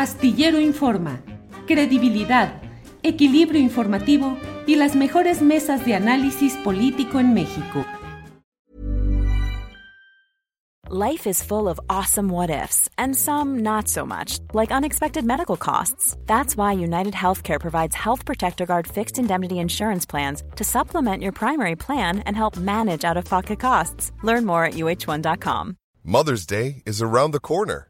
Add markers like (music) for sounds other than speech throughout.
Astillero Informa, credibilidad, equilibrio informativo y las mejores mesas de análisis político en México. Life is full of awesome what ifs and some not so much, like unexpected medical costs. That's why United Healthcare provides Health Protector Guard fixed indemnity insurance plans to supplement your primary plan and help manage out of pocket costs. Learn more at uh1.com. Mother's Day is around the corner.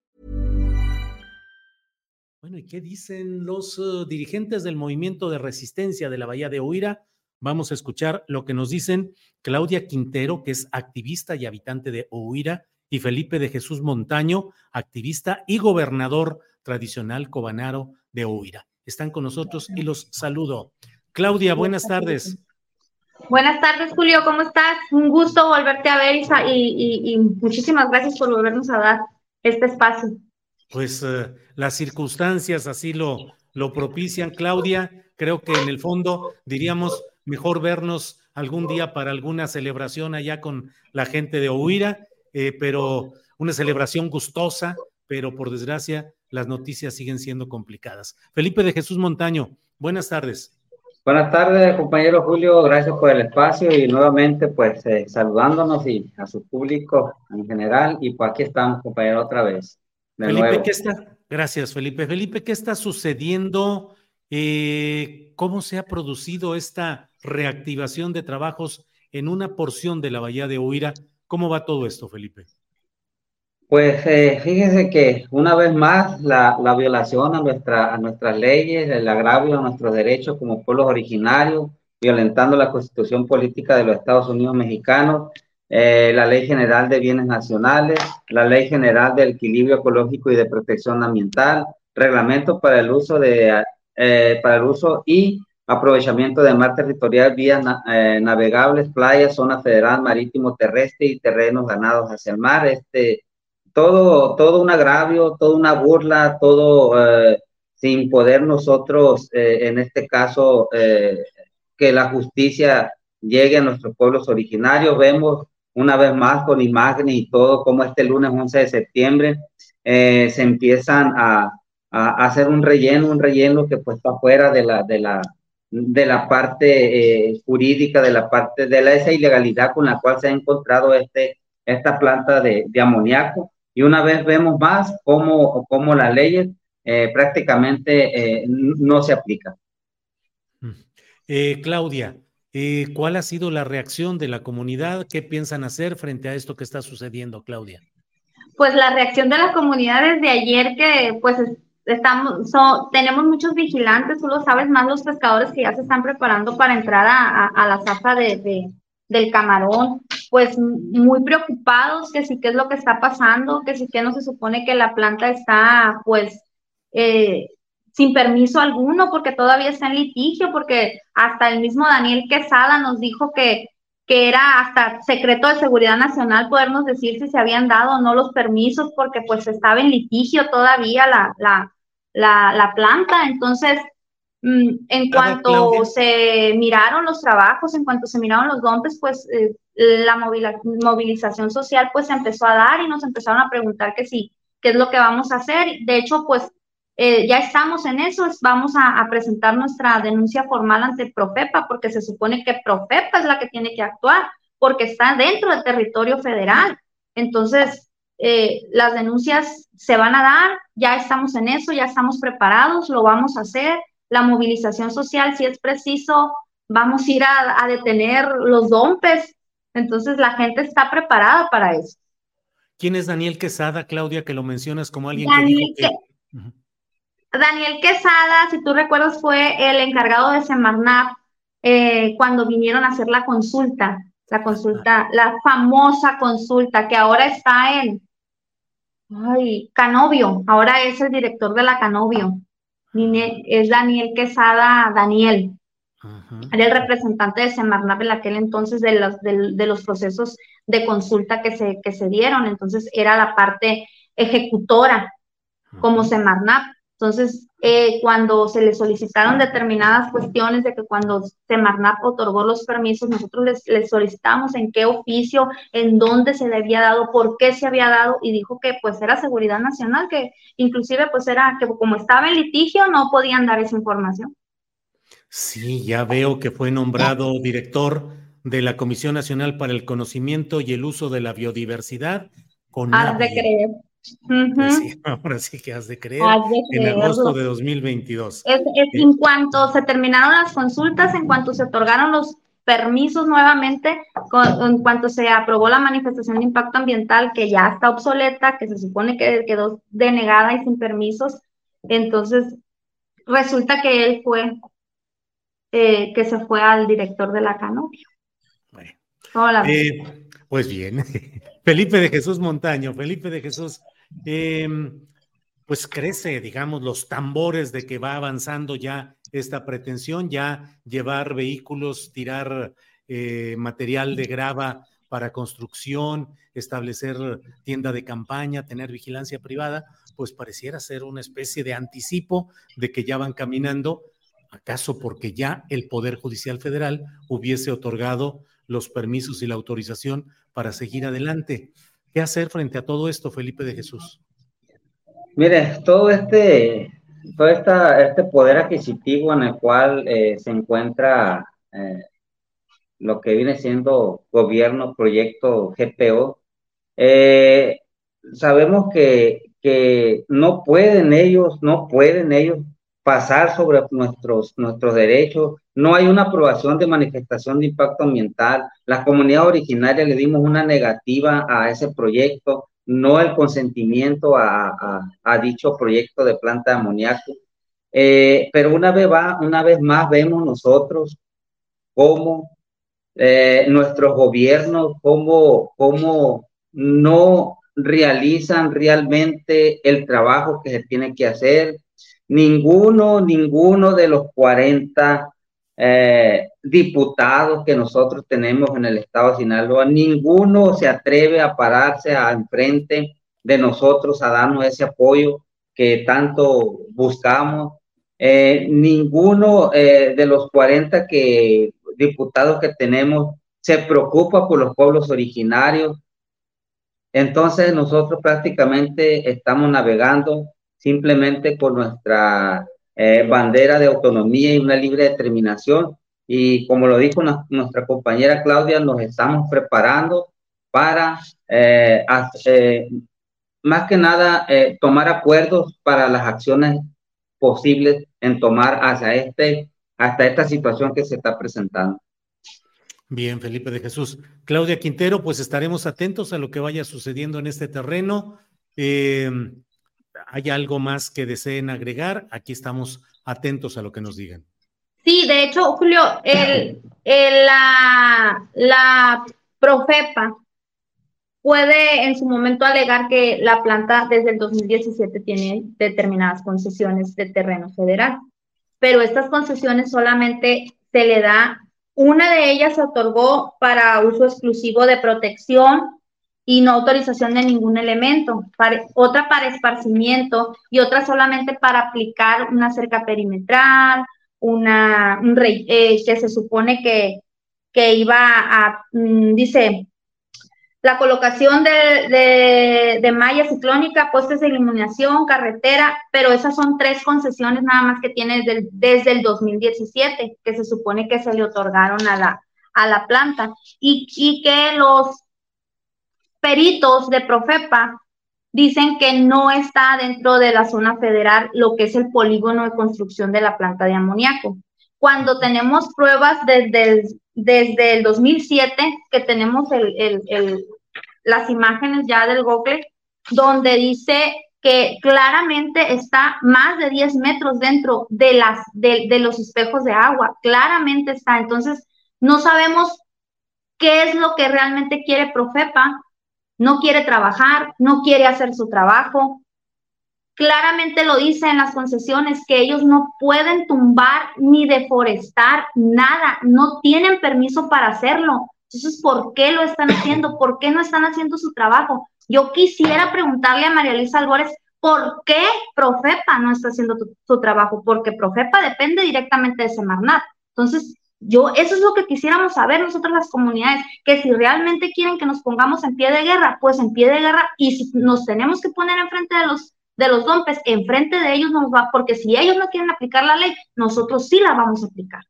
Bueno, ¿y qué dicen los uh, dirigentes del movimiento de resistencia de la Bahía de Oira? Vamos a escuchar lo que nos dicen Claudia Quintero, que es activista y habitante de Oira, y Felipe de Jesús Montaño, activista y gobernador tradicional cobanaro de Oira. Están con nosotros y los saludo. Claudia, buenas tardes. Buenas tardes, Julio, ¿cómo estás? Un gusto volverte a ver y, y, y muchísimas gracias por volvernos a dar este espacio pues eh, las circunstancias así lo, lo propician. Claudia, creo que en el fondo diríamos mejor vernos algún día para alguna celebración allá con la gente de Ohuira, eh, pero una celebración gustosa, pero por desgracia las noticias siguen siendo complicadas. Felipe de Jesús Montaño, buenas tardes. Buenas tardes, compañero Julio, gracias por el espacio y nuevamente pues eh, saludándonos y a su público en general y pues aquí estamos, compañero, otra vez. Felipe, ¿qué está? Gracias, Felipe. Felipe, ¿qué está sucediendo? Eh, ¿Cómo se ha producido esta reactivación de trabajos en una porción de la Bahía de Huira? ¿Cómo va todo esto, Felipe? Pues eh, fíjese que una vez más la, violación a, nuestra, a nuestras leyes, el agravio a nuestros derechos como pueblos originarios, violentando la constitución política de los Estados Unidos mexicanos, eh, la Ley General de Bienes Nacionales, la Ley General de Equilibrio Ecológico y de Protección Ambiental, reglamentos para el uso de eh, para el uso y aprovechamiento de mar territorial, vías eh, navegables, playas, zona federal, marítimo, terrestre y terrenos ganados hacia el mar. Este, todo, todo un agravio, toda una burla, todo sin poder nosotros, en este caso, que la justicia llegue a nuestros pueblos originarios. Vemos una vez más con imágenes y todo, como este lunes 11 de septiembre eh, se empiezan a, a, hacer un relleno, un relleno que pues está fuera de la, de la, de la parte eh, jurídica, de la parte de la, esa ilegalidad con la cual se ha encontrado este, esta planta de, de amoníaco. Y una vez vemos más cómo, cómo las leyes eh, prácticamente no se aplican. Claudia, eh, ¿Cuál ha sido la reacción de la comunidad? ¿Qué piensan hacer frente a esto que está sucediendo, Claudia? Pues la reacción de la comunidad desde ayer que pues estamos, tenemos muchos vigilantes, tú lo sabes, más los pescadores que ya se están preparando para entrar a, la zafa de, del camarón, pues muy preocupados que sí qué es lo que está pasando, que sí que no se supone que la planta está pues eh, sin permiso alguno, porque todavía está en litigio, porque hasta el mismo Daniel Quesada nos dijo que, que era hasta secreto de seguridad nacional podernos decir si se habían dado o no los permisos, porque pues estaba en litigio todavía la, la, la, la planta. Entonces, mm, en cuanto se miraron los trabajos, en cuanto se miraron los dompes, pues eh, la movilización social pues se empezó a dar y nos empezaron a preguntar que sí, qué es lo que vamos a hacer. De hecho, pues eh, ya estamos en eso, vamos a, presentar nuestra denuncia formal ante Profepa, porque se supone que Profepa es la que tiene que actuar, porque está dentro del territorio federal. Entonces, eh, las denuncias se van a dar, ya estamos en eso, ya estamos preparados, lo vamos a hacer. La movilización social, si es preciso, vamos a ir a, detener los dompes. Entonces, la gente está preparada para eso. ¿Quién es Daniel Quesada, Claudia, que lo mencionas como alguien que dijo que... Daniel Quesada, si tú recuerdas, fue el encargado de Semarnap eh, cuando vinieron a hacer la consulta, la consulta, la famosa consulta que ahora está en ay, Canovio, ahora es el director de la Canovio. Es Daniel Quesada Daniel. Era el representante de Semarnap en aquel entonces de los, de, los procesos de consulta que se, que se dieron. Entonces era la parte ejecutora como Semarnap. Entonces, eh, cuando se le solicitaron determinadas cuestiones de que cuando Semarnap otorgó los permisos, nosotros les, les, solicitamos en qué oficio, en dónde se le había dado, por qué se había dado, y dijo que pues era seguridad nacional, que inclusive pues era que como estaba en litigio no podían dar esa información. Sí, ya veo que fue nombrado director de la Comisión Nacional para el Conocimiento y el Uso de la Biodiversidad. Con de creer. Pues (laughs) ahora sí que has de creer, en agosto de 2022. Es, en cuanto se terminaron las consultas, en cuanto se otorgaron los permisos nuevamente, en cuanto se aprobó la manifestación de impacto ambiental que ya está obsoleta, que se supone que quedó denegada y sin permisos, entonces resulta que él fue, eh, que se fue al director de la canopia. Bueno. Eh, pues bien, (laughs) Felipe de Jesús Montaño, Felipe de Jesús, Em, pues crece, digamos, los tambores de que va avanzando ya esta pretensión, ya llevar vehículos, tirar eh, material de grava para construcción, establecer tienda de campaña, tener vigilancia privada, pues pareciera ser una especie de anticipo de que ya van caminando, acaso porque ya el Poder Judicial Federal hubiese otorgado los permisos y la autorización para seguir adelante. ¿Qué hacer frente a todo esto, Felipe de Jesús? Mire, todo este, todo esta, este poder adquisitivo en el cual eh, se encuentra eh, lo que viene siendo gobierno, proyecto GPO, eh, sabemos que, que no pueden ellos, no pueden ellos pasar sobre nuestros, nuestros derechos. No hay una aprobación de manifestación de impacto ambiental. La comunidad originaria le dimos una negativa a ese proyecto, no el consentimiento a, a, dicho proyecto de planta de amoníaco. Eh, pero una vez, va, una vez más vemos nosotros cómo eh, nuestros gobiernos, cómo, cómo no realizan realmente el trabajo que se tiene que hacer, ninguno, ninguno de los 40 eh, diputados que nosotros tenemos en el estado de Sinaloa, ninguno se atreve a pararse a enfrente de nosotros a darnos ese apoyo que tanto buscamos. Eh, ninguno eh, de los 40 que, diputados que tenemos se preocupa por los pueblos originarios. Entonces nosotros prácticamente estamos navegando simplemente por nuestra eh, bandera de autonomía y una libre determinación. Y como lo dijo nuestra compañera Claudia, nos estamos preparando para, eh, eh, más que nada, tomar acuerdos para las acciones posibles en tomar hacia este, hasta esta situación que se está presentando. Bien, Felipe de Jesús. Claudia Quintero, pues estaremos atentos a lo que vaya sucediendo en este terreno. ¿Hay algo más que deseen agregar? Aquí estamos atentos a lo que nos digan. Sí, de hecho, Julio, la, la Profepa puede en su momento alegar que la planta desde el 2017 tiene determinadas concesiones de terreno federal, pero estas concesiones solamente se le da Una de ellas se otorgó para uso exclusivo de protección y no autorización de ningún elemento, otra para esparcimiento y otra solamente para aplicar una cerca perimetral, una, un eh, que se supone que, que iba a, mm, dice, la colocación de, de, malla ciclónica, postes de iluminación, carretera, pero esas son tres concesiones nada más que tiene desde el, desde el 2017, que se supone que se le otorgaron a la, a la planta, y, y que los peritos de Profepa dicen que no está dentro de la zona federal lo que es el polígono de construcción de la planta de amoníaco. Cuando tenemos pruebas desde el, desde el 2007, que tenemos el, el, las imágenes ya del Google, donde dice que claramente está más de 10 metros dentro de, las, de los espejos de agua, claramente está. Entonces, no sabemos qué es lo que realmente quiere Profepa, no quiere trabajar, no quiere hacer su trabajo. Claramente lo dice en las concesiones que ellos no pueden tumbar ni deforestar nada, no tienen permiso para hacerlo. Entonces, ¿por qué lo están (coughs) haciendo? ¿Por qué no están haciendo su trabajo? Yo quisiera preguntarle a María Luisa Álvarez, ¿por qué Profepa no está haciendo su trabajo? Porque Profepa depende directamente de Semarnat. Entonces, yo, eso es lo que quisiéramos saber nosotros las comunidades, que si realmente quieren que nos pongamos en pie de guerra, pues en pie de guerra, y si nos tenemos que poner enfrente de los de los dompes, enfrente de ellos nos va, porque si ellos no quieren aplicar la ley, nosotros sí la vamos a aplicar.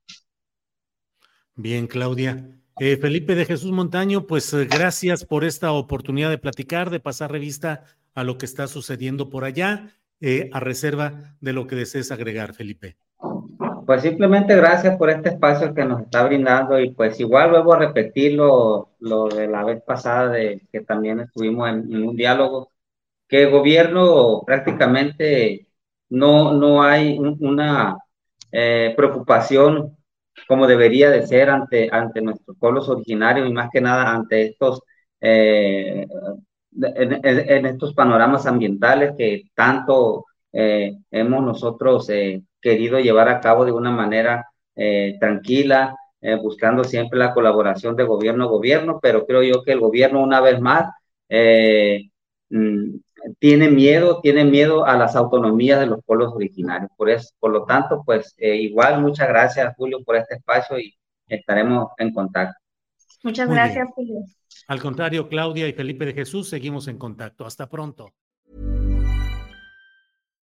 Bien, Claudia. Eh, Felipe de Jesús Montaño, pues eh, gracias por esta oportunidad de platicar, de pasar revista a lo que está sucediendo por allá, eh, a reserva de lo que desees agregar, Felipe. Pues simplemente gracias por este espacio que nos está brindando y pues igual luego a repetir lo, de la vez pasada de que también estuvimos en, un diálogo, que el gobierno prácticamente no, no hay una eh, preocupación como debería de ser ante, ante nuestros pueblos originarios y más que nada ante estos, eh, en, estos panoramas ambientales que tanto eh, hemos nosotros querido llevar a cabo de una manera eh, tranquila, eh, buscando siempre la colaboración de gobierno-gobierno, pero creo yo que el gobierno una vez más eh, mm, tiene miedo, tiene miedo a las autonomías de los pueblos originarios. Por, eso, por lo tanto, pues igual muchas gracias Julio por este espacio y estaremos en contacto. Muchas gracias Julio. Al contrario, Claudia y Felipe de Jesús, seguimos en contacto. Hasta pronto.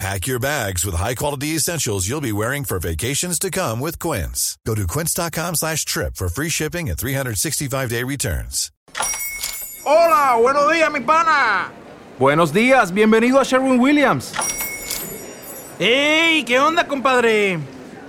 Pack your bags with high-quality essentials you'll be wearing for vacations to come with Quince. Go to quince.com slash trip for free shipping and 365-day returns. Hola, buenos días, mi pana. Buenos días, bienvenido a Sherwin Williams. ¡Ey! ¿Qué onda, compadre?